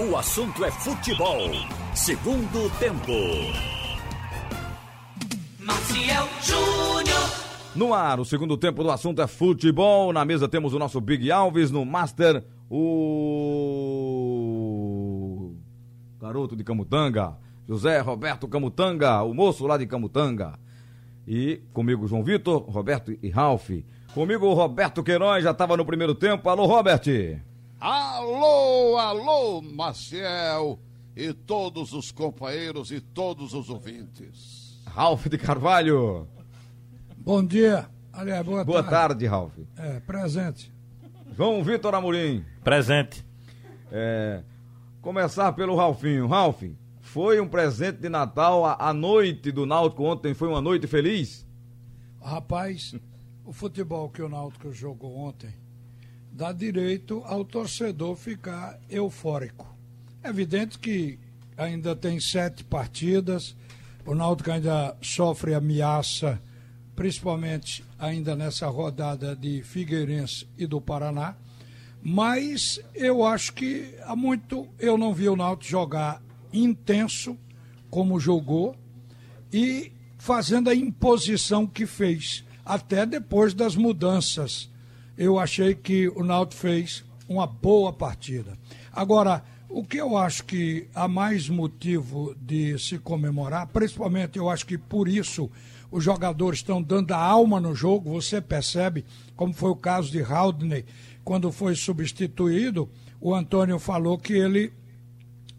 O assunto é futebol. Segundo tempo. Maciel Júnior. No ar, o segundo tempo do assunto é futebol. Na mesa temos o nosso Big Alves, no Master, o garoto de Camutanga, José Roberto Camutanga, o moço lá de Camutanga. E comigo João Vitor, Roberto e Ralph. Comigo o Roberto Queiroz, já estava no primeiro tempo. Alô, Robert! Alô, alô, Maciel e todos os companheiros e todos os ouvintes. Ralph de Carvalho. Bom dia. Aliás, boa, Boa tarde. tarde, Ralph. É, presente. João Vitor Amorim. Presente. É, começar pelo Ralfinho. Ralf, foi um presente de Natal a, a noite do Náutico ontem foi uma noite feliz? Rapaz, o futebol que o Náutico jogou ontem dá direito ao torcedor ficar eufórico. É evidente que ainda tem sete partidas, o Náutico ainda sofre ameaça, principalmente ainda nessa rodada de Figueirense e do Paraná. Mas eu acho que há muito eu não vi o Náutico jogar intenso como jogou e fazendo a imposição que fez, até depois das mudanças. Eu achei que o Náutico fez uma boa partida. Agora, o que eu acho que há mais motivo de se comemorar, principalmente eu acho que por isso os jogadores estão dando a alma no jogo, você percebe, como foi o caso de Haldney, quando foi substituído, o Antônio falou que ele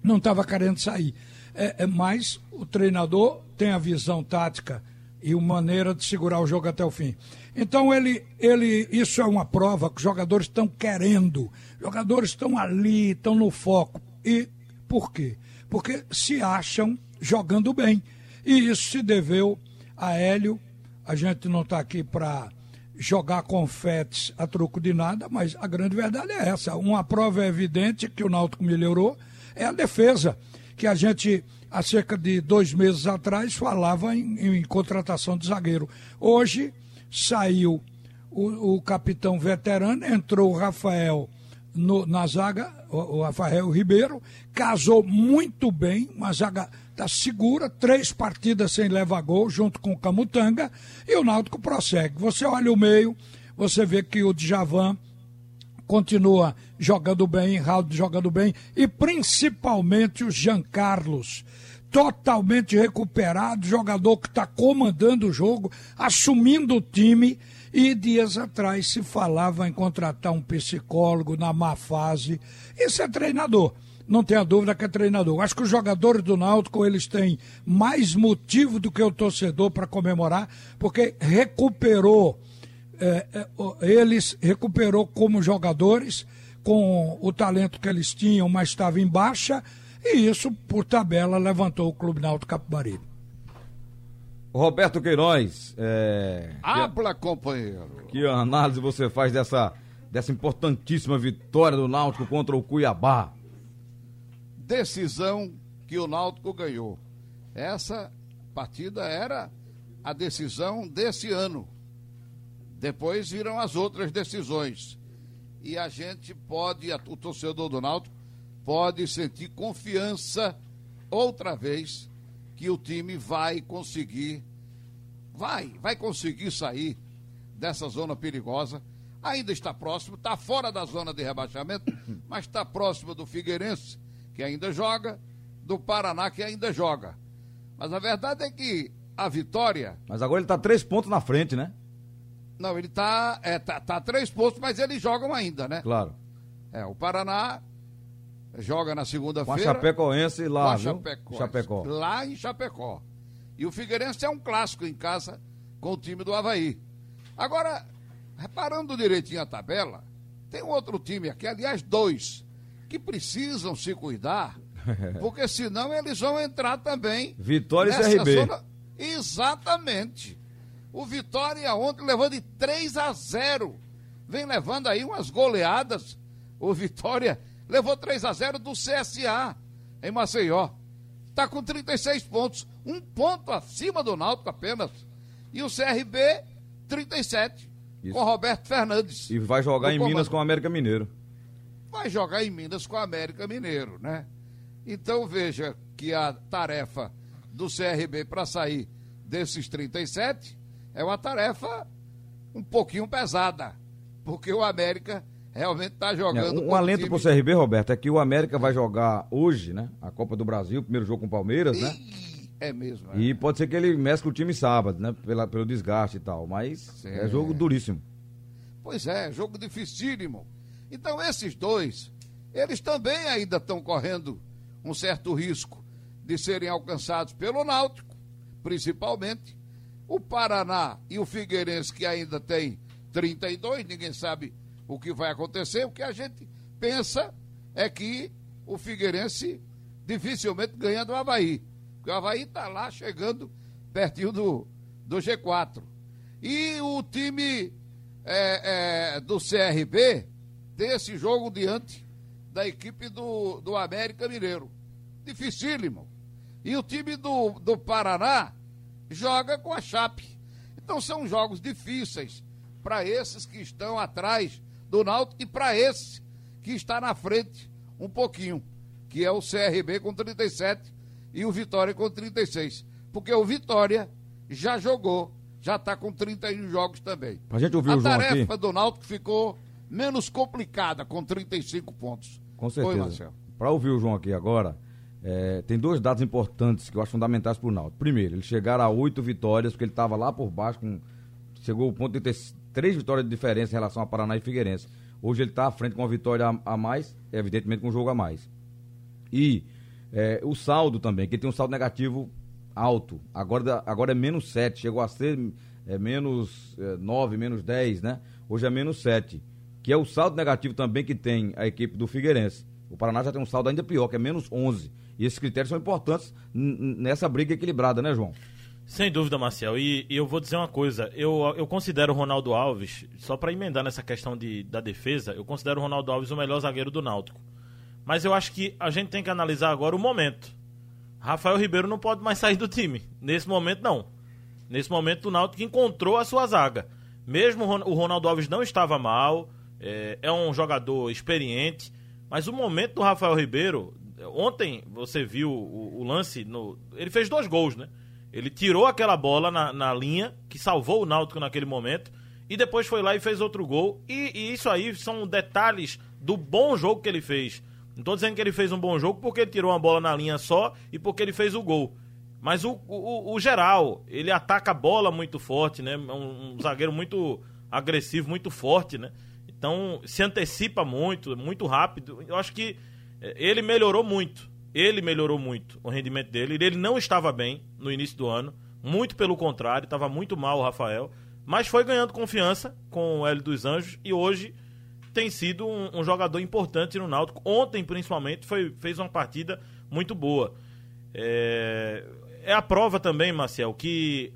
não estava querendo sair. É, é, mas o treinador tem a visão tática e uma maneira de segurar o jogo até o fim. Então ele, ele, isso é uma prova que os jogadores estão querendo, jogadores estão ali, estão no foco. E por quê? Porque se acham jogando bem. E isso se deveu a Hélio. A gente não está aqui para jogar confetes a troco de nada, mas a grande verdade é essa. Uma prova evidente que o Náutico melhorou é a defesa, que a gente, há cerca de dois meses atrás, falava em, em contratação de zagueiro. Hoje saiu o, o capitão veterano, entrou o Rafael no, na zaga, o, o Rafael Ribeiro, casou muito bem, uma zaga está segura, três partidas sem levar gol, junto com o Camutanga, e o Náutico prossegue. Você olha o meio, você vê que o Djavan continua jogando bem, Raul jogando bem, e principalmente o Jean Carlos, totalmente recuperado, jogador que está comandando o jogo, assumindo o time, e dias atrás se falava em contratar um psicólogo na má fase. Isso é treinador não tenha dúvida que é treinador. Acho que os jogadores do Náutico eles têm mais motivo do que o torcedor para comemorar, porque recuperou é, é, eles recuperou como jogadores com o talento que eles tinham, mas estava em baixa e isso por tabela levantou o Clube Náutico Capibaribe. Roberto Queiroz, é... Habla, companheiro. Que análise você faz dessa, dessa importantíssima vitória do Náutico contra o Cuiabá? decisão que o Náutico ganhou. Essa partida era a decisão desse ano. Depois viram as outras decisões. E a gente pode, o torcedor do Náutico, pode sentir confiança outra vez que o time vai conseguir, vai, vai conseguir sair dessa zona perigosa. Ainda está próximo, está fora da zona de rebaixamento, mas está próximo do Figueirense que ainda joga, do Paraná, que ainda joga. Mas a verdade é que a vitória. Mas agora ele está três pontos na frente, né? Não, ele está é, tá, tá três pontos, mas eles jogam ainda, né? Claro. É, o Paraná joga na segunda-feira. Com a Chapecoense lá, com? Chapecoense, Chapecó. Lá em Chapecó. E o Figueirense é um clássico em casa com o time do Havaí. Agora, reparando direitinho a tabela, tem um outro time aqui, aliás, dois, que precisam se cuidar, porque senão eles vão entrar também. Vitória e CRB. Zona... Exatamente. O Vitória ontem levou de 3 a 0. Vem levando aí umas goleadas. O Vitória levou 3 a 0 do CSA em Maceió. Está com 36 pontos, um ponto acima do Náutico apenas. E o CRB, 37, Isso. com Roberto Fernandes. E vai jogar em Comando. Minas com o América Mineiro. vai jogar em Minas com o América Mineiro, né? Então veja que a tarefa do CRB para sair desses 37 é uma tarefa um pouquinho pesada, porque o América realmente está jogando. É, um alento time... pro CRB, Roberto, é que o América vai jogar hoje, né? A Copa do Brasil, primeiro jogo com o Palmeiras, né? É mesmo. É. E pode ser que ele mescle o time sábado, né? Pela, pelo desgaste e tal. Mas é jogo duríssimo. Pois é, jogo dificílimo. Então esses dois, eles também ainda estão correndo um certo risco de serem alcançados pelo Náutico, principalmente. O Paraná e o Figueirense, que ainda tem 32, ninguém sabe o que vai acontecer. O que a gente pensa é que o Figueirense dificilmente ganha do Havaí. Porque o Havaí está lá chegando pertinho do, do G4. E o time é, é, do CRB ter esse jogo diante da equipe do, do América Mineiro. Dificílimo. E o time do, do Paraná joga com a Chape. Então são jogos difíceis para esses que estão atrás do Náutico e para esse que está na frente um pouquinho, que é o CRB com 37 e o Vitória com 36. Porque o Vitória já jogou, já está com 31 jogos também. A gente ouviu a tarefa do Náutico ficou menos complicada com 35 pontos. Com certeza. Para ouvir o João aqui agora, é, tem dois dados importantes que eu acho fundamentais para o Náutico. Primeiro, ele chegar a oito vitórias, porque ele estava lá por baixo, com, chegou ao ponto de ter três vitórias de diferença em relação a Paraná e Figueirense. Hoje ele está à frente com uma vitória a, a, mais, evidentemente com um jogo a mais. E é, o saldo também, que tem um saldo negativo alto. Agora, agora é menos 7, chegou a ser é, menos é, 9, menos 10, né? Hoje é menos 7. Que é o saldo negativo também que tem a equipe do Figueirense. O Paraná já tem um saldo ainda pior, que é menos 11. E esses critérios são importantes nessa briga equilibrada, né, João? Sem dúvida, Marcel. E, e, eu vou dizer uma coisa: eu, eu considero o Ronaldo Alves, só para emendar nessa questão de, da defesa, eu considero o Ronaldo Alves o melhor zagueiro do Náutico. Mas eu acho que a gente tem que analisar agora o momento. Rafael Ribeiro não pode mais sair do time. Nesse momento, não. Nesse momento, o Náutico encontrou a sua zaga. Mesmo o Ronaldo Alves não estava mal, é, é um jogador experiente, mas o momento do Rafael Ribeiro. Ontem você viu o, o lance. No, ele fez dois gols, né? Ele tirou aquela bola na, na linha, que salvou o Náutico naquele momento, e depois foi lá e fez outro gol. E, e isso aí são detalhes do bom jogo que ele fez. Não estou dizendo que ele fez um bom jogo porque ele tirou uma bola na linha só e porque ele fez o gol. Mas o, o, o geral, ele ataca a bola muito forte, né? É um, um zagueiro muito agressivo, muito forte, né? Então se antecipa muito, muito rápido. Eu acho que eh, ele melhorou muito ele melhorou muito o rendimento dele. Ele não estava bem no início do ano, muito pelo contrário, estava muito mal o Rafael, mas foi ganhando confiança com o Hélio dos Anjos e hoje tem sido um, um jogador importante no Náutico. Ontem, principalmente, foi, fez uma partida muito boa. É, é a prova também, Marcel, que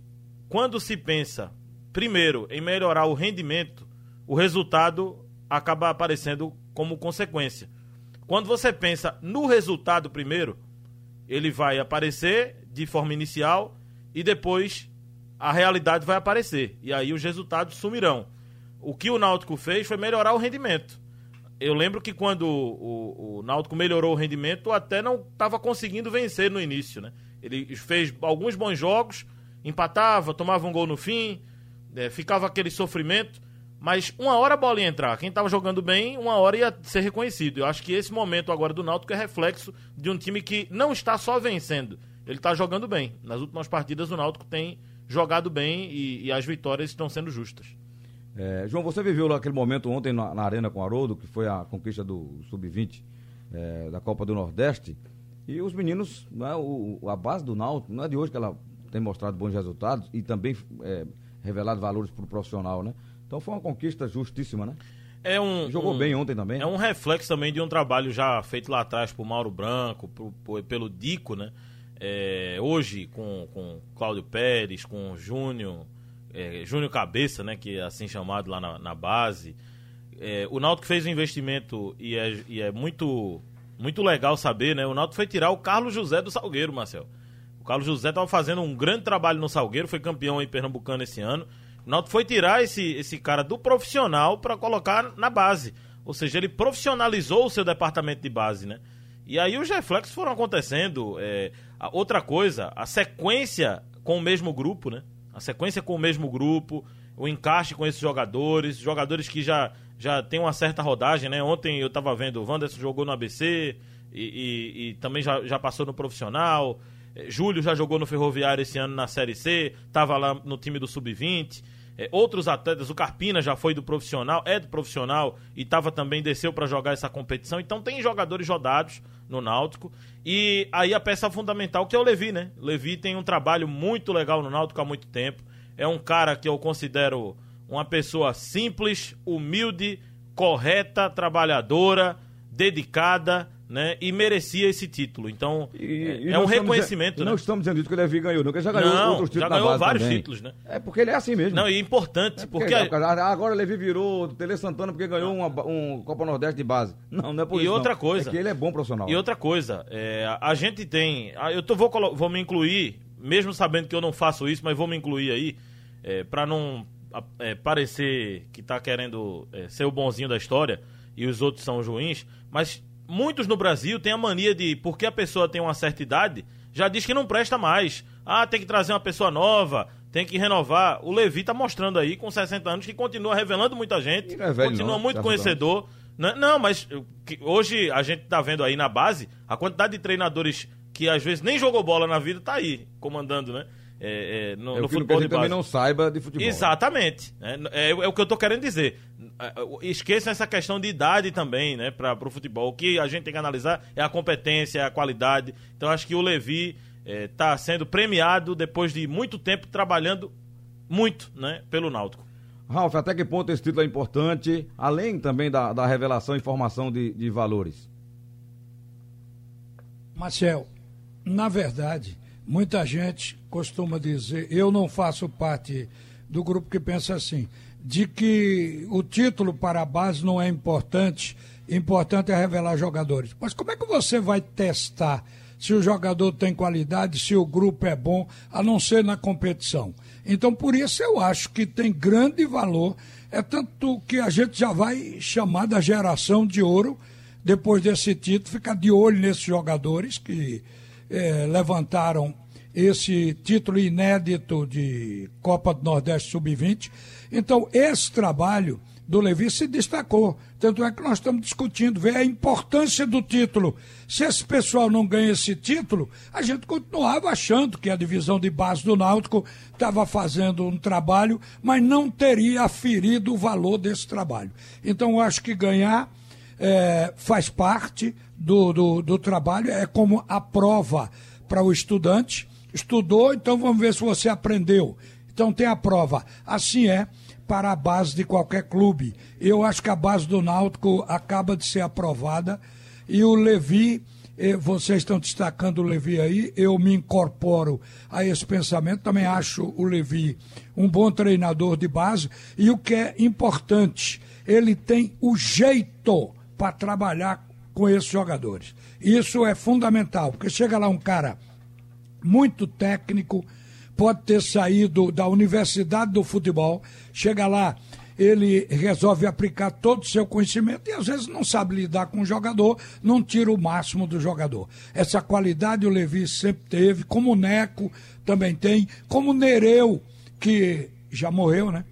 quando se pensa, primeiro, em melhorar o rendimento, o resultado acaba aparecendo como consequência. Quando você pensa no resultado primeiro, ele vai aparecer de forma inicial e depois a realidade vai aparecer. E aí os resultados sumirão. O que o Náutico fez foi melhorar o rendimento. Eu lembro que quando o, o, o Náutico melhorou o rendimento, até não estava conseguindo vencer no início, né? Ele fez alguns bons jogos, empatava, tomava um gol no fim, é, ficava aquele sofrimento. Mas uma hora a bola ia entrar. Quem estava jogando bem, uma hora ia ser reconhecido. Eu acho que esse momento agora do Náutico é reflexo de um time que não está só vencendo. Ele está jogando bem. Nas últimas partidas o Náutico tem jogado bem e, e as vitórias estão sendo justas. É, João, você viveu aquele momento ontem na, na, Arena com o Haroldo, que foi a conquista do Sub-20 é, da Copa do Nordeste. E os meninos, não é, o, a base do Náutico, não é de hoje que ela tem mostrado bons resultados e também é, revelado valores para o profissional, né? Então foi uma conquista justíssima, né? É um, Jogou um, bem ontem também. É um reflexo também de um trabalho já feito lá atrás por Mauro Branco, por, por, pelo Dico, né? É, hoje com, com Cláudio Pérez, com Júnior, é, Júnior Cabeça, né? Que é assim chamado lá na, na base. É, o Náutico fez um investimento e é, e é muito, muito legal saber, né? O Náutico foi tirar o Carlos José do Salgueiro, Marcel. O Carlos José estava fazendo um grande trabalho no Salgueiro, foi campeão em Pernambucano esse ano o Náutico foi tirar esse, esse cara do profissional para colocar na base. Ou seja, ele profissionalizou o seu departamento de base, né? E aí os reflexos foram acontecendo. É, outra coisa, a sequência com o mesmo grupo, né? A sequência com o mesmo grupo, o encaixe com esses jogadores, jogadores que já, já têm uma certa rodagem, né? Ontem eu estava vendo, o Wanderson jogou no ABC e, e, e também já, já passou no profissional. É, Júlio já jogou no Ferroviário esse ano na Série C, estava lá no time do Sub-20. É, outros atletas, o Carpina já foi do profissional, é do profissional e estava também, desceu para jogar essa competição. Então tem jogadores rodados no Náutico. E aí a peça fundamental que é o Levi, né? Levi tem um trabalho muito legal no Náutico há muito tempo. É um cara que eu considero uma pessoa simples, humilde, correta, trabalhadora, dedicada né? E merecia esse título. Então, E- e é não um reconhecimento, dizendo- né? Não estamos dizendo isso que o Levi ganhou, nunca já ganhou Não, outros títulos já ganhou vários também. títulos, né? É porque ele é assim mesmo. Não, e importante, É porque... ah, agora o Levi virou Tele Santana porque ganhou uma, um Copa Nordeste de base. Não, não é por E isso. não. outra coisa. É que ele é bom profissional. E outra coisa, é, a- gente tem. Eu tô, vou, vou me incluir, mesmo sabendo que eu não faço isso, mas vou me incluir aí, é, para não é, parecer que tá querendo é, ser o bonzinho da história e os outros são os ruins, mas muitos no Brasil têm a mania de, porque a pessoa tem uma certa idade, já diz que não presta mais. Ah, tem que trazer uma pessoa nova, tem que renovar. O Levi tá mostrando aí, com 60 anos, que continua revelando muita gente, não é velho, continua não, muito 60 conhecedor. Né? Não, mas hoje a gente tá vendo aí na base a quantidade de treinadores que às vezes nem jogou bola na vida tá aí, comandando, né? É, é, no, É no futebol de gente também base. não saiba de futebol. Exatamente. né? É, é o que eu tô querendo dizer. É, Esqueçam essa questão de idade também, né, para o futebol. O que a gente tem que analisar é a competência, é a qualidade. Então acho que o Levi está sendo premiado depois de muito tempo trabalhando muito, né, pelo Náutico. Ralf, até que ponto esse título é importante, além também da, da revelação e formação de, de valores? Marcel, na verdade, muita gente costuma dizer, eu não faço parte do grupo que pensa assim, de que o título para a base não é importante, importante é revelar jogadores. Mas como é que você vai testar se o jogador tem qualidade, se o grupo é bom, a não ser na competição? Então, por isso eu acho que tem grande valor, é tanto que a gente já vai chamar da geração de ouro, depois desse título, ficar de olho nesses jogadores que eh, levantaram esse título inédito de Copa do Nordeste Sub-20. Então, esse trabalho do Levi se destacou. Tanto é que nós estamos discutindo, ver a importância do título. Se esse pessoal não ganha esse título, a gente continuava achando que a divisão de base do Náutico estava fazendo um trabalho, mas não teria aferido o valor desse trabalho. Então, eu acho que ganhar é, faz parte do, do, do trabalho, é como a prova para o estudante. Estudou, então vamos ver se você aprendeu. Então tem a prova. Assim é para a base de qualquer clube. Eu acho que a base do Náutico acaba de ser aprovada e o Levi, eh, vocês estão destacando o Levi aí, eu me incorporo a esse pensamento, também acho o Levi um bom treinador de base e o que é importante, ele tem o jeito para trabalhar com esses jogadores. Isso é fundamental, porque chega lá um cara muito técnico, pode ter saído da Universidade do Futebol, chega lá, ele resolve aplicar todo o seu conhecimento e às vezes não sabe lidar com o jogador, não tira o máximo do jogador. Essa qualidade o Levi sempre teve, como o Neco também tem, como o Nereu, que já morreu, né?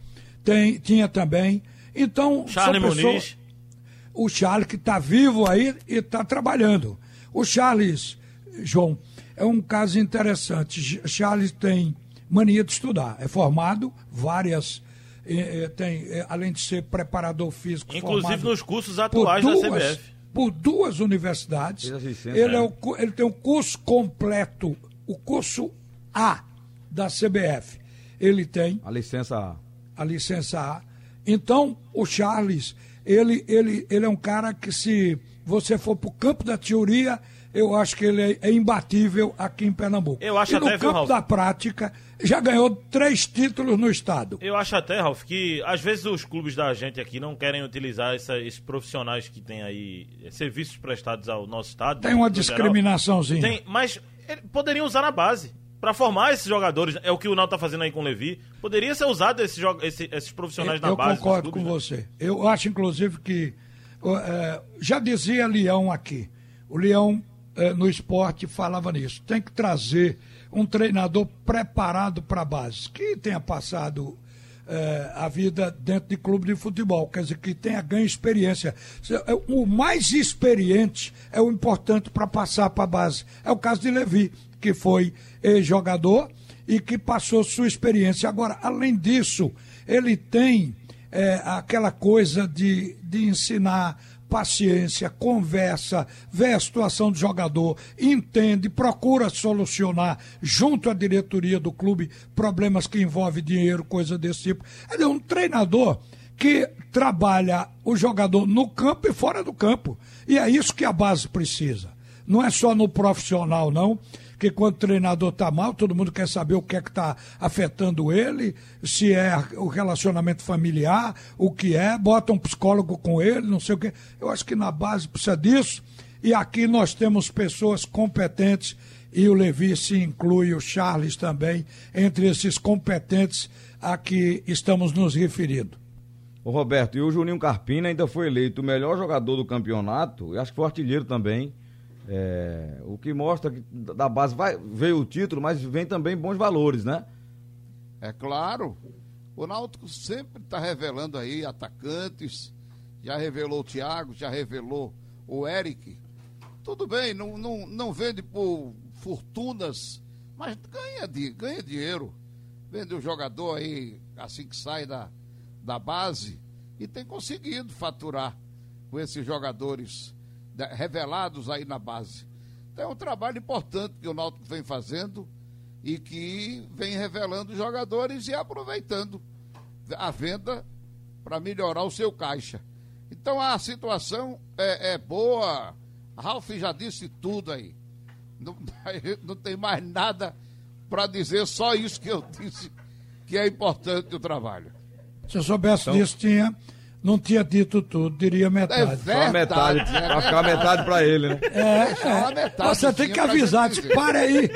Tem, tinha também. Então, Charles são pessoas- Muniz. O Charles que está vivo aí e está trabalhando. O Charles, João, é um caso interessante. Ch- Charles tem mania de estudar, é formado várias, eh, eh, tem, eh, além de ser preparador físico, Inclusive formado nos cursos atuais da duas, CBF. por duas universidades. A licença, Ele, é. é o ele tem o curso completo, o curso A da CBF. Ele tem A licença. a licença A. Então, o Charles, ele, ele, ele é um cara que se você for para o campo da teoria, eu acho que ele é, é imbatível aqui em Pernambuco. Eu acho e até, no viu, campo Ralf? da prática, já ganhou três títulos no estado. Eu acho até, Ralf, que às vezes os clubes da gente aqui não querem utilizar essa- esses profissionais que têm aí eh, serviços prestados ao nosso estado. Tem uma discriminaçãozinha. Tem, mas poderiam usar na base. Pra formar esses jogadores, é o que o Nau tá fazendo aí com o Levi. Poderia ser usado esses, esse- esses profissionais na eu base. dos concordo com clubes, né? você. Eu acho, inclusive, que é, já dizia Leão aqui. O Leão é, no esporte falava nisso. Tem que trazer um treinador preparado para a base, que tenha passado é, a vida dentro de clube de futebol, quer dizer, que tenha ganho experiência. O mais experiente é o importante para passar para a base. É o caso de Levi, que foi jogador e que passou sua experiência. Agora, além disso, ele tem é, aquela coisa de, de ensinar paciência, conversa, vê a situação do jogador, entende, procura solucionar junto à diretoria do clube problemas que envolvem dinheiro, coisa desse tipo. Ele é um treinador que trabalha o jogador no campo e fora do campo. E é isso que a base precisa. Não é só no profissional, não porque quando o treinador está mal, todo mundo quer saber o que é que está afetando ele, se é o relacionamento familiar, o que é, bota um psicólogo com ele, não sei o quê. Eu acho que na base precisa disso. E aqui nós temos pessoas competentes, e o Levi se inclui, o Charles também, entre esses competentes a que estamos nos referindo. O Roberto, e o Juninho Carpina ainda foi eleito o melhor jogador do campeonato, e acho que foi artilheiro também é, o que mostra que da base vai, veio o título, mas vem também bons valores, né? É claro. O Náutico sempre está revelando aí atacantes. Já revelou o Thiago, já revelou o Eric. Tudo bem, não, não, não vende por fortunas, mas ganha, ganha dinheiro. Vende o jogador aí assim que sai da, da base e tem conseguido faturar com esses jogadores revelados aí na base. Então é um trabalho importante que o Náutico vem fazendo e que vem revelando jogadores e aproveitando a venda para melhorar o seu caixa. Então a situação é, é boa. Ralf já disse tudo aí. Não, não tem mais nada para dizer, só isso que eu disse que é importante o trabalho. Se eu soubesse então, disso, tinha não tinha dito tudo, diria metade. É verdade, Só metade, é pra ficar metade pra ele, né? É, Só é. metade. Você tem que avisar, para aí.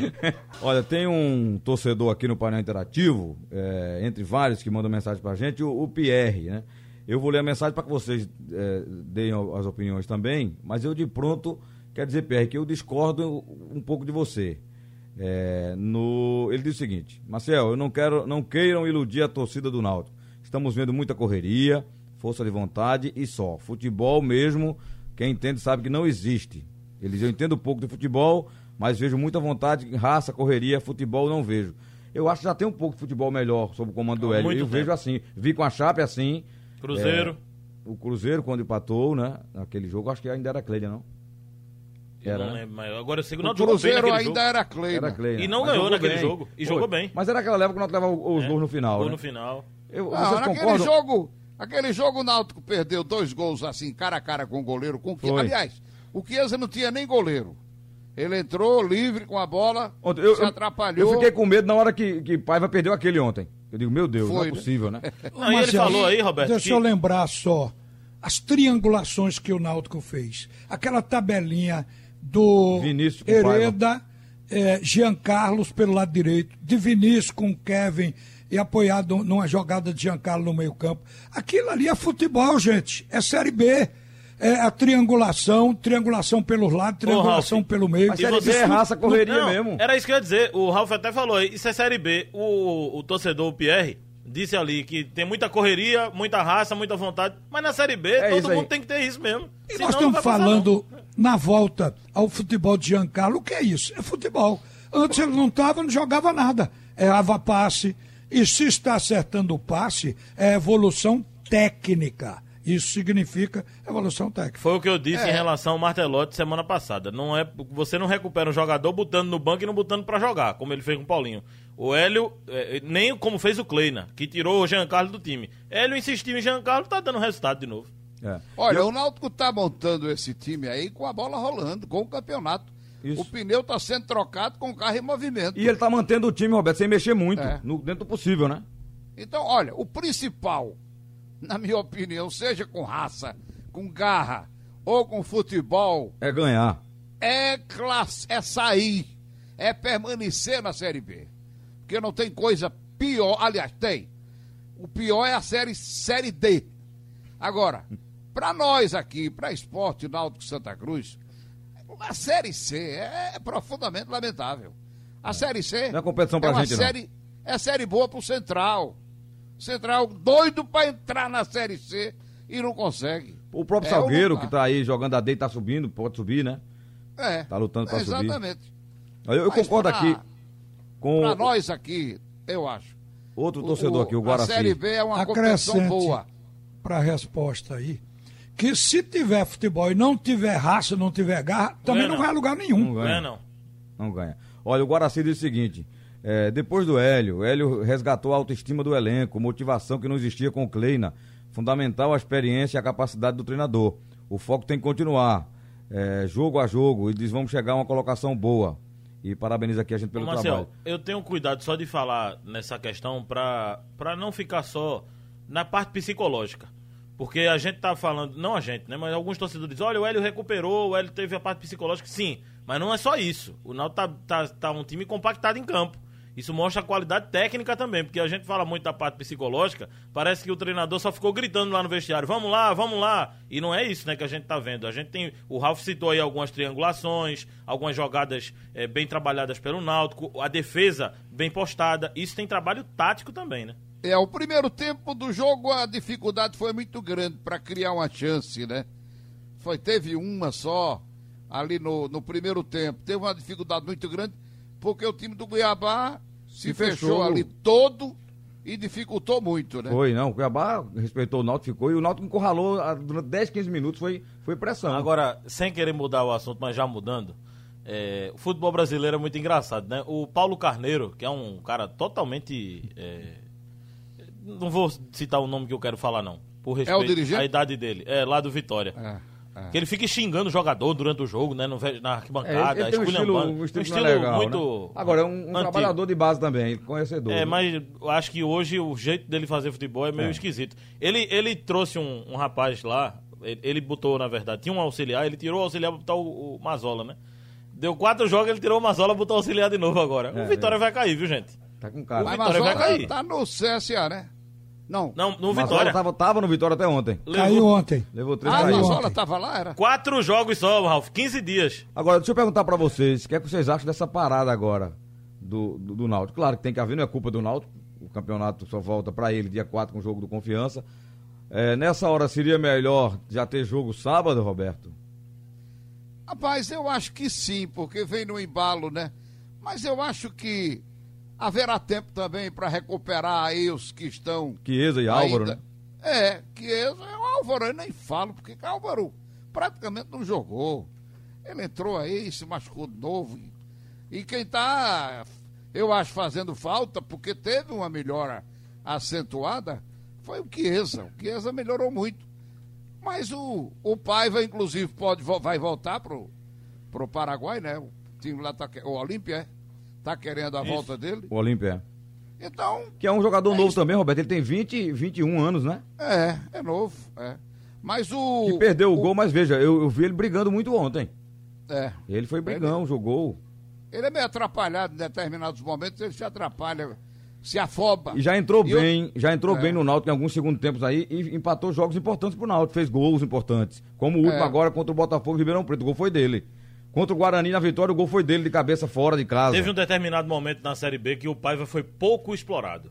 Olha, tem um torcedor aqui no painel interativo, é, entre vários que mandam mensagem pra gente, o, o Pierre, né? Eu vou ler a mensagem para que vocês é, deem as opiniões também, mas eu de pronto quero dizer, Pierre, que eu discordo um pouco de você. É, no, ele diz o seguinte, Marcel, eu não quero, não queiram iludir a torcida do Náutico. Estamos vendo muita correria, força de vontade e só. Futebol mesmo, quem entende sabe que não existe. Eles eu entendo pouco de futebol, mas vejo muita vontade, raça, correria, futebol não vejo. Eu acho que já tem um pouco de futebol melhor sob o comando do Hélio. Eu tempo. vejo assim. Vi com a Chape assim. Cruzeiro. É, o Cruzeiro, quando empatou, né? Naquele jogo, acho que ainda era Cleide, não? Era. não lembro, mas agora o segundo o Cruzeiro ainda jogo. era Cleide. E não mas ganhou naquele bem. jogo. E Foi. jogou bem. Mas era aquela leva que nós levava os é. gols no final. Gol né? no final. Eu, não, naquele concordam? jogo, aquele jogo o Náutico perdeu dois gols assim, cara a cara com o goleiro. Com que, aliás, o Chiesa não tinha nem goleiro. Ele entrou livre com a bola, ontem, eu, se atrapalhou. Eu fiquei com medo na hora que, que Paiva perdeu aquele ontem. Eu digo, meu Deus, Foi, não é né? possível, né? Não, Mas, ele falou aí, Roberto. Deixa que... eu lembrar só as triangulações que o Náutico fez. Aquela tabelinha do Vinícius Hereda, é, Jean Carlos pelo lado direito, de Vinícius com Kevin e apoiado numa jogada de Giancarlo no meio-campo. Aquilo ali é futebol, gente. É Série B. É a triangulação, triangulação pelos lados, triangulação Ô, pelo meio. Mas Série B é raça correria não, mesmo. Era isso que eu ia dizer. O Ralf até falou, isso é Série B. O, o torcedor, o Pierre, disse ali que tem muita correria, muita raça, muita vontade. Mas na Série B, é todo mundo aí. tem que ter isso mesmo. E Senão nós estamos falando na volta ao futebol de Giancarlo. O que é isso? É futebol. Antes ele não estava, não jogava nada. Errava passe, e se está acertando o passe, é evolução técnica. Isso significa evolução técnica. Foi o que eu disse é. em relação ao Martelotti semana passada. Não é, você não recupera um jogador botando no banco e não botando para jogar, como ele fez com o Paulinho. O Hélio, é, nem como fez o Kleina, que tirou o Jean Carlos do time. Hélio insistiu em Jean Carlos, tá dando resultado de novo. É. Olha, eu... o Náutico tá montando esse time aí com a bola rolando, com o campeonato. Isso. O pneu está sendo trocado com o carro em movimento. E ele está mantendo o time, Roberto, sem mexer muito, é. no, dentro do possível, né? Então, olha, o principal, na minha opinião, seja com raça, com garra ou com futebol. É ganhar. É, classe, é sair. É permanecer na Série B. Porque não tem coisa pior. Aliás, tem. O pior é a série, série D. Agora, para nós aqui, para Esporte Náutico Santa Cruz, a Série C é, é profundamente lamentável. A Série C Não é competição pra é uma gente, não. série, É série boa pro Central. Central doido para entrar na Série C e não consegue. O próprio É, Salgueiro, não que tá. aí jogando a D, tá subindo, pode subir, né? É. Tá lutando pra subir. Exatamente. Eu, eu concordo pra- aqui com Para nós aqui, eu acho. outro torcedor aqui, o Guaraci. A Série B é uma competição Acrescente boa. para a resposta aí, que se tiver futebol e não tiver raça, não tiver garra, também Ganha não não. vai a lugar Não nenhum. ganha. É, não. Não ganha. Olha, o Guaraci diz o seguinte: é, depois do Hélio, o Hélio resgatou a autoestima do elenco, motivação que não existia com o Kleina. Fundamental a experiência e a capacidade do treinador. O foco tem que continuar, é, jogo a jogo, e diz: vamos chegar a uma colocação boa. E parabeniza aqui a gente pelo Marcel, trabalho. eu tenho cuidado só de falar nessa questão pra não ficar só na parte psicológica. Porque a gente tá falando, não a gente, né? Mas alguns torcedores dizem, olha, o Hélio recuperou, o Hélio teve a parte psicológica. Sim, mas não é só isso. O Náutico tá, tá, tá um time compactado em campo. Isso mostra a qualidade técnica também, porque a gente fala muito da parte psicológica, parece que o treinador só ficou gritando lá no vestiário, vamos lá, vamos lá. E não é isso, né, que a gente tá vendo. A gente tem, o Ralf citou aí algumas triangulações, algumas jogadas eh, bem trabalhadas pelo Náutico, a defesa bem postada. Isso tem trabalho tático também, né? É, o primeiro tempo do jogo a dificuldade foi muito grande para criar uma chance, né? Foi, teve uma só ali no, no primeiro tempo. Teve uma dificuldade muito grande porque o time do Cuiabá se, Se fechou. fechou. ali todo e dificultou muito, né? Foi, não. O Cuiabá respeitou o Náutico, ficou. E o Náutico encurralou ah, durante 10, 15 minutos. Foi, foi pressão. Agora, sem querer mudar o assunto, mas já mudando, é, o futebol brasileiro é muito engraçado, né? O Paulo Carneiro, que é um cara totalmente. é, não vou citar o nome que eu quero falar, não. Por respeito dirigente? à idade dele. É, lá do Vitória. É, é. Que ele fica xingando o jogador durante o jogo, né? Na arquibancada, É, ele tem um estilo, esculhambando. um estilo, não é legal, muito. né? Agora, é um, um trabalhador de base também, conhecedor. É, né? mas eu acho que hoje o jeito dele fazer futebol é meio É. esquisito. Ele, ele trouxe um, um rapaz lá, ele, ele botou, na verdade, tinha um auxiliar, ele tirou o auxiliar pra botar o, o Mazola, né? Deu quatro jogos, ele tirou o Mazola e botou o auxiliar de novo agora. É, o Vitória vai cair, viu, gente? Tá com cara. O Mas Vitória vai cair. tá no CSA, né? Não. Não, no Mazola Vitória. Tava, tava no Vitória até ontem. Caiu Levou ontem. Levou três Ah, caiu. Mazola ontem. tava lá, era? quatro jogos só, Ralf, 15 dias. Agora, deixa eu perguntar pra vocês, o que é que vocês acham dessa parada agora do, do, do Náutico? Claro que tem que haver, não é culpa do Náutico, o campeonato só volta pra ele dia 4 com o jogo do Confiança. É, nessa hora seria melhor já ter jogo sábado, Roberto? Rapaz, eu acho que sim, porque vem no embalo, né? Mas eu acho que haverá tempo também para recuperar aí os que estão. Chiesa e Álvaro, ainda- né? É, é o Álvaro, eu nem falo, porque Álvaro praticamente não jogou. Ele entrou aí, se machucou de novo. E, e quem tá, eu acho, fazendo falta, porque teve uma melhora acentuada, foi o Chiesa. O Chiesa melhorou muito. Mas o, o Paiva, inclusive, pode, vai voltar pro, pro Paraguai, né? O time lá tá. O Olímpia, é? Tá querendo a Isso. volta dele. O Olímpia. Então, Que é um jogador É novo isso. também, Roberto. Ele tem 20, 21 anos, né? é, é novo. É. Mas o. Que perdeu o, gol, mas veja, eu, eu vi ele brigando muito ontem. É. Ele foi brigão, jogou. Ele é meio atrapalhado em determinados momentos, ele se atrapalha, se afoba. E já entrou E eu- bem, já entrou É. bem no Náutico em alguns segundos tempos aí e empatou jogos importantes pro Náutico, fez gols importantes. Como o último É. agora contra o Botafogo e Ribeirão Preto, o gol foi dele. Contra o Guarani na vitória, o gol foi dele de cabeça fora de casa. Teve um determinado momento na Série B que o Paiva foi pouco explorado.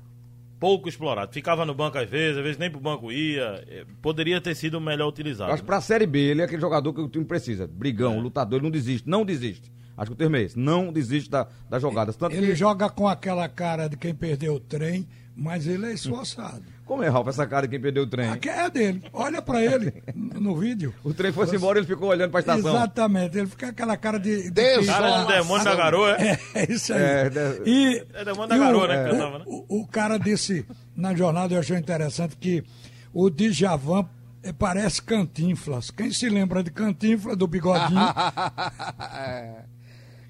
Pouco explorado. Ficava no banco às vezes, às vezes nem pro banco ia. Eh, Poderia ter sido melhor utilizado. Eu acho que pra Série B, ele é aquele jogador que o time precisa. Brigão, lutador, ele não desiste, não desiste. Acho que o termo é esse, não desiste da, das jogadas. Tanto Ele que, joga com aquela cara de quem perdeu o trem, mas ele é esforçado. Como é, Ralf, essa cara de quem perdeu o trem? A que é dele. Olha pra ele no vídeo. O trem foi-se embora, ele ficou olhando pra estação. Exatamente, ele fica com aquela cara de. de Deus, Cara de demônio da garoa, é? É, é isso aí. É, de- E, É demônio da e garoa, o, né, que o- cantava, né? O, o cara disse na jornada, eu achei interessante, que o Djavan eh, parece Cantinflas. Quem se lembra de Cantinflas, do bigodinho? É.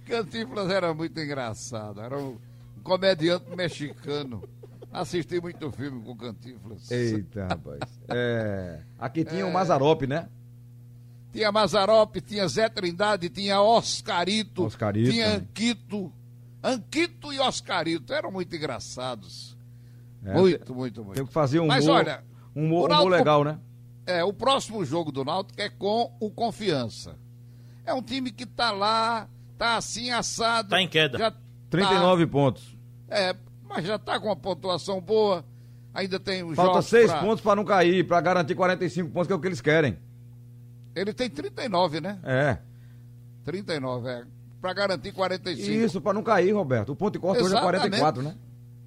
Cantinflas era muito engraçado, era um comediante mexicano. Assisti muito filme com Cantinflas. Eita, rapaz. É, aqui tinha o Mazarop, né? Tinha Mazarop, tinha Zé Trindade, tinha Oscarito, Oscarito tinha. Anquito. Anquito e Oscarito eram muito engraçados. É, muito, muito, muito. Tem que fazer um Mas humor, olha, um humor, o humor Náutico- legal, né? É, o próximo jogo do Náutico é com o Confiança. É um time que tá lá, tá assim assado. Tá em queda. Já 39 pontos. É, mas já tá com uma pontuação boa. Ainda tem os Falta jogos 6 pra- pontos pra não cair, pra garantir 45 pontos, que é o que eles querem. Ele tem 39, né? É. 39, é. Pra garantir 45. Isso, pra não cair, Roberto. O ponto de corte hoje é Exatamente. 44, né?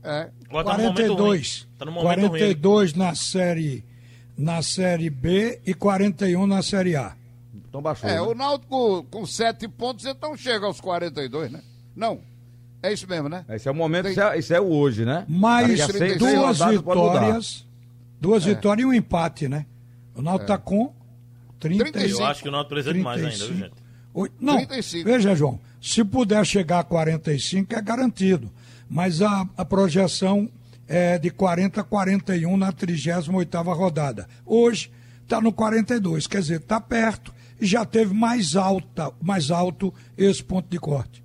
É. Agora tá num momento ruim. 42. Tá num momento ruim. 42 na série na série B e 41 na série A. Então baixou. É, né? o Náutico com 7 pontos, então chega aos 42, né? Não. É isso mesmo, né? Esse é o momento, Tem- isso é, isso é o hoje, né? Mais duas vitórias. Duas vitórias e um empate, né? O Náutico tá com 30, 35. Eu acho que o Náutico precisa de mais ainda, viu, 35. gente? Não, 35. veja, João, se puder chegar a 45 é garantido, mas a, a projeção é de 40 a 41 na 38ª rodada. Hoje está no 42, quer dizer, está perto e já teve mais alta, mais alto esse ponto de corte.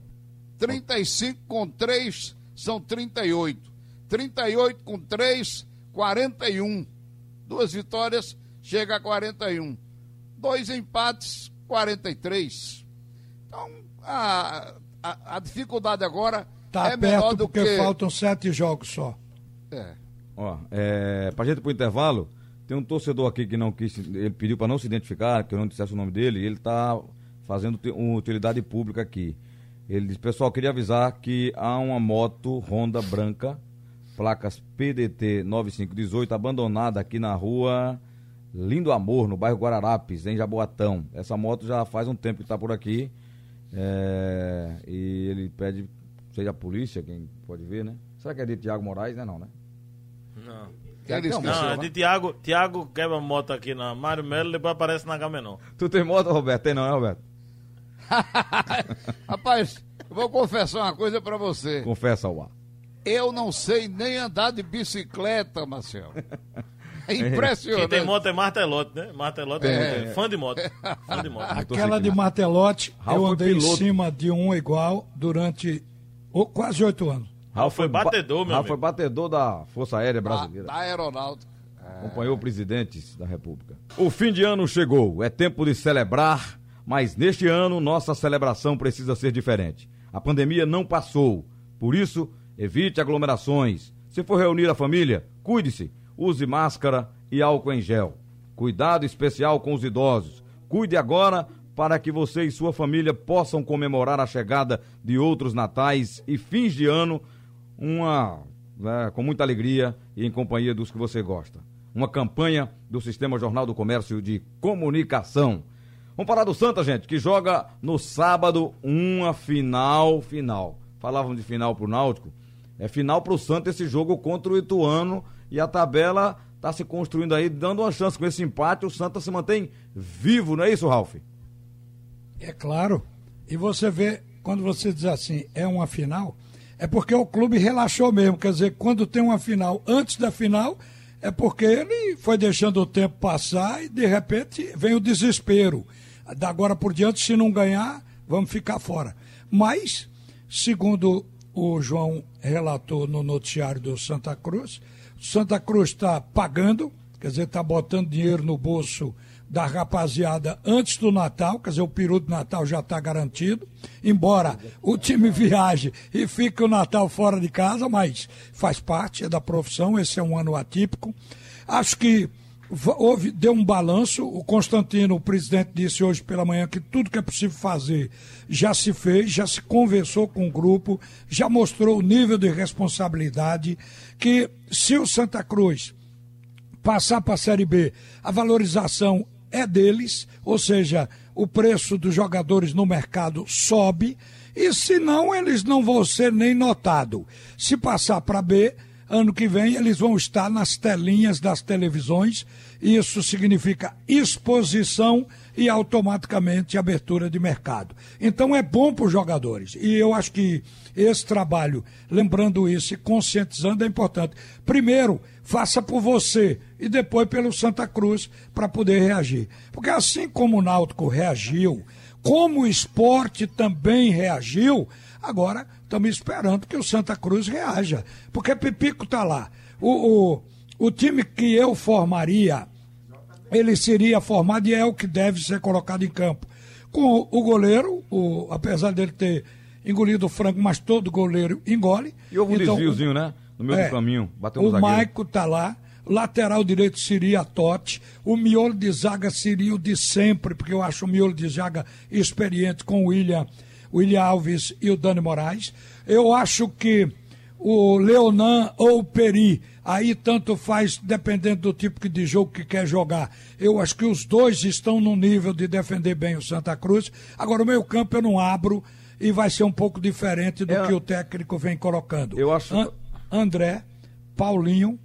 35 com 3 são 38. 38 com 3, 41. Duas vitórias, chega a 41. Dois empates, 43. Então, a, a, a dificuldade agora Está é menor perto do porque que... faltam sete jogos só. É. Ó, é, pra gente ir pro intervalo, tem um torcedor aqui que não quis, ele pediu pra não se identificar, que eu não dissesse o nome dele, e ele tá fazendo uma utilidade pública aqui. Ele diz, pessoal, queria avisar que há uma moto Honda branca, placas PDT 9518, abandonada aqui na rua Lindo Amor, no bairro Guararapes, em Jaboatão. Essa moto já faz um tempo que tá por aqui, é, e ele pede, seja a polícia, quem pode ver, né? Será que é de Tiago Moraes, né? Não, né? Não. Ele Não, é de Tiago, Tiago quebra moto aqui na Mário Melo e depois aparece na Gamenon. Tu tem moto, Roberto? Tem não, né, Roberto? Rapaz, eu vou confessar uma coisa pra você. Confessa ao ar. Eu não sei nem andar de bicicleta, Marcelo. É impressionante. Quem tem moto é Martelote, né? Martelote é, É. fã de moto. Fã de moto. Aquela de Martelote, Ralf eu andei em cima de um igual durante oh, quase oito anos. Ralf foi batedor, meu Ralf foi batedor da Força Aérea da, Brasileira. da aeronáutica. Acompanhou presidentes da República. O fim de ano chegou, é tempo de celebrar, mas neste ano nossa celebração precisa ser diferente. A pandemia não passou, por isso, evite aglomerações. Se for reunir a família, cuide-se, use máscara e álcool em gel. Cuidado especial com os idosos. Cuide agora para que você e sua família possam comemorar a chegada de outros natais e fins de ano uma né, com muita alegria e em companhia dos que você gosta. Uma campanha do Sistema Jornal do Comércio de Comunicação. Vamos falar do Santa, gente, que joga no sábado uma final, final. Falavam de final pro Náutico. É final pro Santa esse jogo contra o Ituano e a tabela tá se construindo aí, dando uma chance com esse empate, o Santa se mantém vivo, não é isso, Ralf? É claro. E você vê, quando você diz assim, é uma final, é porque o clube relaxou mesmo. Quer dizer, quando tem uma final antes da final, é porque ele foi deixando o tempo passar e de repente vem o desespero. Da agora por diante, se não ganhar, vamos ficar fora. Mas, segundo o João relatou no noticiário do Santa Cruz, Santa Cruz está pagando, quer dizer, está botando dinheiro no bolso da rapaziada antes do Natal, quer dizer, o peru do Natal já está garantido, embora o time viaje e fique o Natal fora de casa, mas faz parte é da profissão, esse é um ano atípico. Acho que houve, deu um balanço, o Constantino, o presidente, disse hoje pela manhã que tudo que é possível fazer já se fez, já se conversou com o grupo, já mostrou o nível de responsabilidade, que se o Santa Cruz passar para a Série B, a valorização é deles, ou seja, o preço dos jogadores no mercado sobe, e se não, eles não vão ser nem notados. Se passar para B, ano que vem eles vão estar nas telinhas das televisões, isso significa exposição e automaticamente abertura de mercado. Então é bom para os jogadores. E eu acho que esse trabalho, lembrando isso e conscientizando, é importante. Primeiro, faça por você e depois pelo Santa Cruz para poder reagir. Porque assim como o Náutico reagiu, como o esporte também reagiu, agora estamos esperando que o Santa Cruz reaja. Porque Pipico está lá. O, o, o time que eu formaria ele seria formado e é o que deve ser colocado em campo. Com o goleiro, o, apesar dele ter engolido o frango, mas todo goleiro engole. E houve um Então, desviozinho, né? No meio é, do caminho. Bateu O zagueiro. Maico tá lá. Lateral direito seria Totti. O miolo de zaga seria o de sempre, porque eu acho o miolo de zaga experiente com o William, William Alves e o Dani Moraes. Eu acho que o Leonan ou o Peri, aí tanto faz, dependendo do tipo de jogo que quer jogar. Eu acho que os dois estão no nível de defender bem o Santa Cruz. Agora, o meio campo eu não abro e vai ser um pouco diferente do É, que o técnico vem colocando. eu acho- An- André, Paulinho,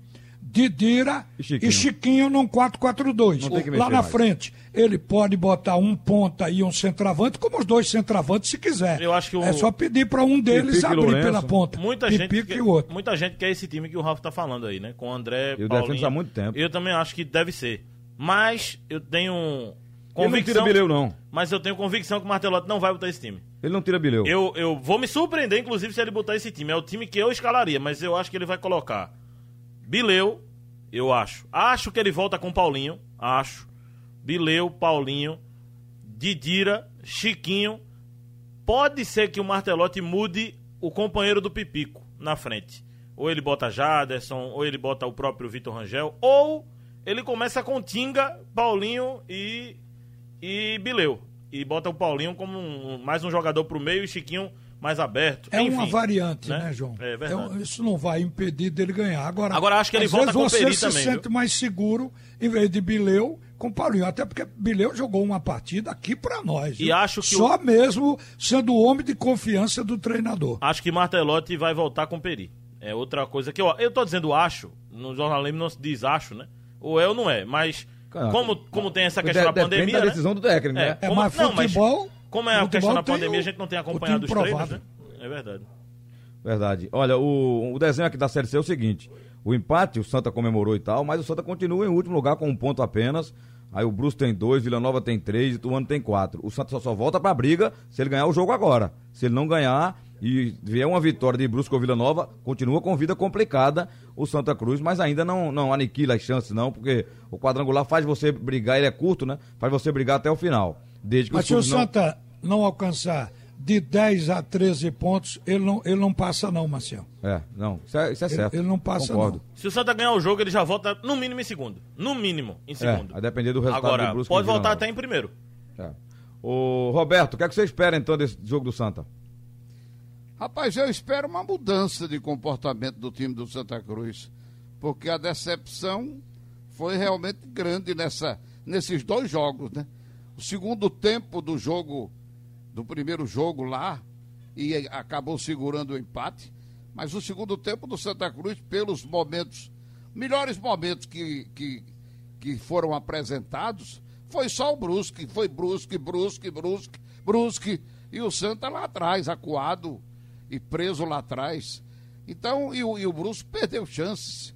Didira E e Chiquinho. Chiquinho, num 4-4-2. Não tem que Lá na mais. frente, ele pode botar um ponta e um centroavante, como os dois centroavantes, se quiser. Eu acho que o- É só pedir para um deles Pipico e abrir Lourenço. pela ponta. Muita gente, Pipico quer, e o outro. muita gente quer esse time que o Ralf tá falando aí, né? Com o André, Eu defendo há muito tempo. Eu também acho que deve ser. Mas eu tenho Ele não convicção... tira Bileu, não. Mas eu tenho convicção que o Martelotti não vai botar esse time. Ele não tira Bileu. Eu, eu vou me surpreender, inclusive, se ele botar esse time. É o time que eu escalaria, mas eu acho que ele vai colocar Bileu, eu acho. Acho que ele volta com Paulinho, acho. Bileu, Paulinho, Didira, Chiquinho. Pode ser que o Martelotti mude o companheiro do Pipico na frente. Ou ele bota Jaderson, ou ele bota o próprio Vitor Rangel, ou ele começa com Tinga, Paulinho e, e Bileu. E bota o Paulinho como um- mais um jogador pro meio e Chiquinho mais aberto. É Enfim, uma variante, né, né? João? É verdade. um- isso não vai impedir dele ganhar. Agora, Agora, acho que ele às volta vezes com o você Peri se também, sente viu? mais seguro, em vez de Bileu, com Paulinho. Até porque Bileu jogou uma partida aqui para nós. E viu? acho que Só mesmo sendo o homem de confiança do treinador. Acho que Martelotti vai voltar com Peri. É outra coisa que eu. Eu tô dizendo acho, no jornalismo não se diz acho, né? Ou é ou não é, mas. Como, como tem essa de- questão da depende pandemia. da né? decisão do técnico, né? É, como- mas não, mas futebol. Como é a questão da pandemia, o- a gente não tem acompanhado os time treinos, né? provável. É verdade. Verdade. Olha, o, o desenho aqui da Série C é o seguinte: o empate, o Santa comemorou e tal, mas o Santa continua em último lugar com um ponto apenas. Aí o Bruce tem dois, Vila Nova tem três e Tuano tem quatro. O Santa só, só volta pra briga se ele ganhar o jogo agora. Se ele não ganhar e vier uma vitória de Brusque ou Vila Nova, continua com vida complicada o Santa Cruz, mas ainda não, não aniquila as chances, não, porque o quadrangular faz você brigar, ele é curto, né? Faz você brigar até o final. Desde que Mas se o clubes não- Santa não alcançar de 10 a 13 pontos, ele não, ele não passa, não, Marcelo. É, não, isso é, isso é Ele- certo. ele não passa, Concordo. Se o Santa ganhar o jogo, ele já volta no mínimo em segundo. No mínimo em segundo. É, a depender do resultado Agora, do Brusque pode voltar até em primeiro. É. Ô, Roberto, o que, é que você espera então desse jogo do Santa? Rapaz, eu espero uma mudança de comportamento do time do Santa Cruz, porque a decepção foi realmente grande nessa, nesses dois jogos, né? O segundo tempo do jogo, do primeiro jogo lá, e acabou segurando o empate, mas o segundo tempo do Santa Cruz, pelos momentos, melhores momentos que, que, que foram apresentados, foi só o Brusque, foi Brusque, Brusque, Brusque, Brusque, e o Santa lá atrás, acuado e preso lá atrás. Então, e o, e o Brusque perdeu chances.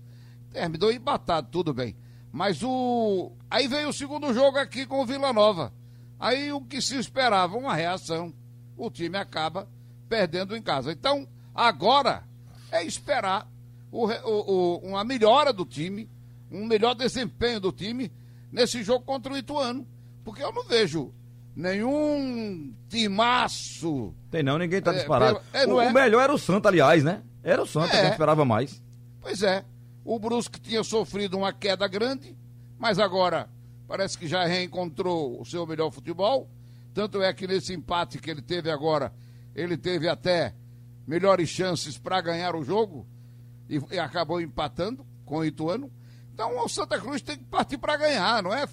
Terminou embatado, tudo bem. Mas o. Aí veio o segundo jogo aqui com o Vila Nova. Aí o que se esperava, uma reação. O time acaba perdendo em casa. Então, agora é esperar o, o- o- uma melhora do time, um melhor desempenho do time nesse jogo contra o Ituano. Porque eu não vejo nenhum timaço. Tem não, ninguém tá É, disparado. pelo- é, não o, é? o melhor era o Santa, aliás, né? Era o Santa, É. que a gente esperava mais. Pois é, o Brusque tinha sofrido uma queda grande, mas agora parece que já reencontrou o seu melhor futebol. Tanto é que nesse empate que ele teve agora, ele teve até melhores chances para ganhar o jogo e, e acabou empatando com o Ituano. Então o Santa Cruz tem que partir para ganhar, não é?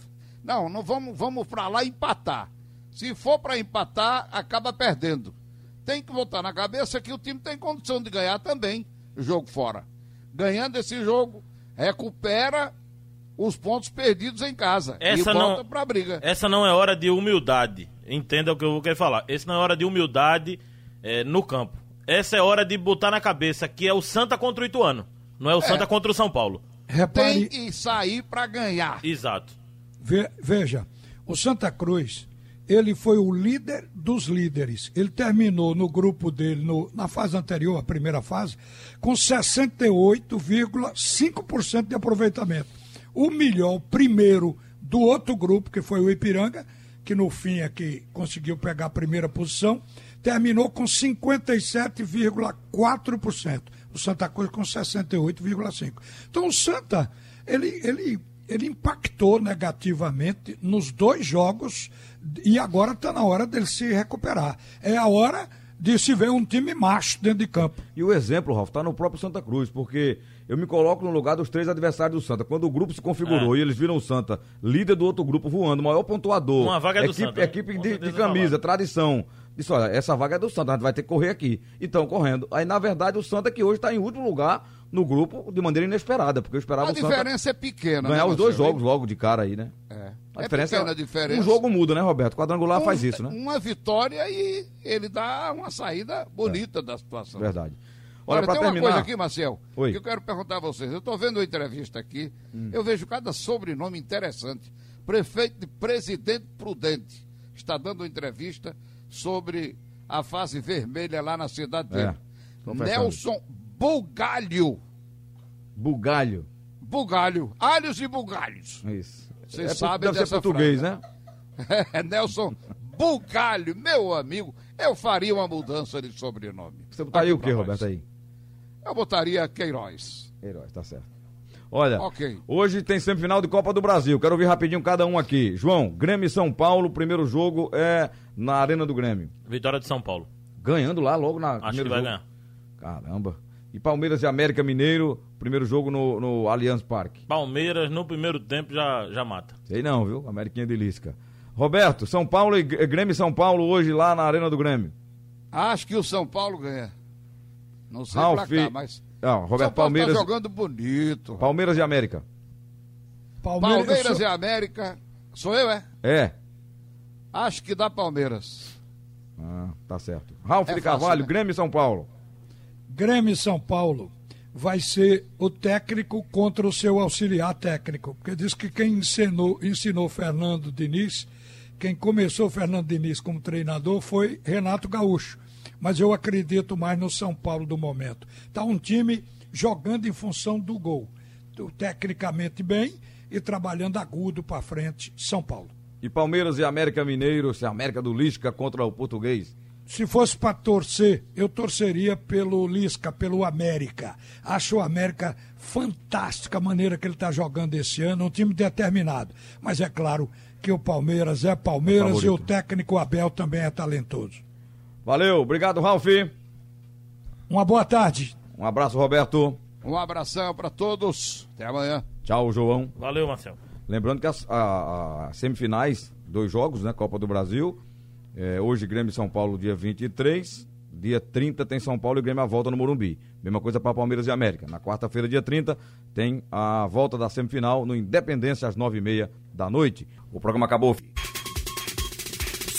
Não, não vamos, vamos para lá empatar. Se for para empatar, acaba perdendo. Tem que botar na cabeça que o time tem condição de ganhar também jogo fora. Ganhando esse jogo, recupera os pontos perdidos em casa Essa e não- volta para a briga. Essa não é hora de humildade. Entenda o que eu vou querer falar. Essa não é hora de humildade eh, no campo. Essa é hora de botar na cabeça que é o Santa contra o Ituano. Não é o Santa contra o São Paulo. Repare, Tem que sair para ganhar. Exato. Ve- veja, o Santa Cruz, ele foi o líder dos líderes. Ele terminou no grupo dele, no- na fase anterior, a primeira fase, com 68,5% de aproveitamento. O melhor, o primeiro do outro grupo, que foi o Ipiranga, que no fim é que conseguiu pegar a primeira posição, terminou com 57,4%. O Santa Cruz com 68,5%. Então o Santa, ele, ele, ele impactou negativamente nos dois jogos e agora está na hora dele se recuperar. É a hora de se ver um time macho dentro de campo. E o exemplo, Ralf, está no próprio Santa Cruz, porque eu me coloco no lugar dos três adversários do Santa. Quando o grupo se configurou É. e eles viram o Santa líder do outro grupo voando, maior pontuador. Uma vaga é do equipe, Santa, né? Equipe de, de é camisa, tradição. Disse, olha, essa vaga é do Santa, a gente vai ter que correr aqui. Então, correndo. Aí, na verdade, o Santa que hoje está em último lugar no grupo de maneira inesperada, porque eu esperava A diferença é pequena. ganhar né, os dois Marcelo? jogos logo de cara aí, né? É. A É diferença pequena a diferença. Um jogo muda, né, Roberto? Quadrangular Um- faz isso, né? Uma vitória e ele dá uma saída bonita da situação. Verdade. Olha, Olha, tem terminar. uma coisa aqui, Marcel, Oi. que eu quero perguntar a vocês. Eu estou vendo uma entrevista aqui, Hum. eu vejo cada sobrenome interessante. Prefeito de Presidente Prudente está dando uma entrevista sobre a fase vermelha lá na cidade É, dele. Nelson Bugalho. Bugalho. Bugalho. Alhos e bugalhos. Isso. Vocês é, sabem deve ser dessa português, frase, né? É, Nelson Bugalho, meu amigo. Eu faria uma mudança de sobrenome. Você botaria o Aqui nós. Roberto, aí? Eu botaria Queiroz. Heróis, tá certo. Olha, Ok. hoje tem semifinal de Copa do Brasil. Quero ouvir rapidinho cada um aqui. João, Grêmio e São Paulo, primeiro jogo é na Arena do Grêmio. Vitória de São Paulo. Ganhando lá logo na Acho primeiro que vai jogo. ganhar. Caramba. E Palmeiras e América Mineiro, primeiro jogo no, no Allianz Parque. Palmeiras no primeiro tempo já, já mata. Sei não, viu? Ameriquinha de Lisca. Roberto, São Paulo e Grêmio e São Paulo hoje lá na Arena do Grêmio. Acho que o São Paulo ganha. Não sei Ralf, pra cá, mas. Ah, Roberto, São Paulo Palmeiras, tá jogando bonito. Palmeiras e América. Palmeiras, Palmeiras sou- e América. Sou eu, é? É. Acho que dá Palmeiras. Ah, tá certo. Ralf É de fácil, Carvalho, né? Grêmio e São Paulo. Grêmio São Paulo vai ser o técnico contra o seu auxiliar técnico. Porque diz que quem ensinou, ensinou Fernando Diniz, quem começou Fernando Diniz como treinador foi Renato Gaúcho. Mas eu acredito mais no São Paulo do momento. Está um time jogando em função do gol. Tecnicamente bem e trabalhando agudo para frente, São Paulo. E Palmeiras e América Mineiro, se América do Lisca contra o português. Se fosse para torcer, eu torceria pelo Lisca, pelo América. Acho o América fantástica a maneira que ele está jogando esse ano, um time determinado. Mas é claro que o Palmeiras é Palmeiras e o técnico Abel também é talentoso. Valeu, obrigado, Ralf. Uma boa tarde. Um abraço, Roberto. Um abração pra todos. Até amanhã. Tchau, João. Valeu, Marcelo. Lembrando que as a- a- semifinais, dois jogos, né? Copa do Brasil. É, hoje, Grêmio e São Paulo, dia 23. Dia 30 tem São Paulo e Grêmio à volta no Morumbi. Mesma coisa para Palmeiras e América. Na quarta-feira, dia 30, tem a volta da semifinal no Independência às nove e meia da noite. O programa acabou.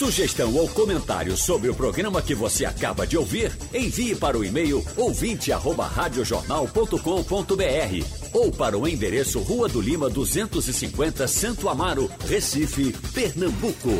Sugestão ou comentário sobre o programa que você acaba de ouvir, envie para o e-mail ouvinte@radiojornal.com.br ou para o endereço Rua do Lima 250, Santo Amaro, Recife, Pernambuco.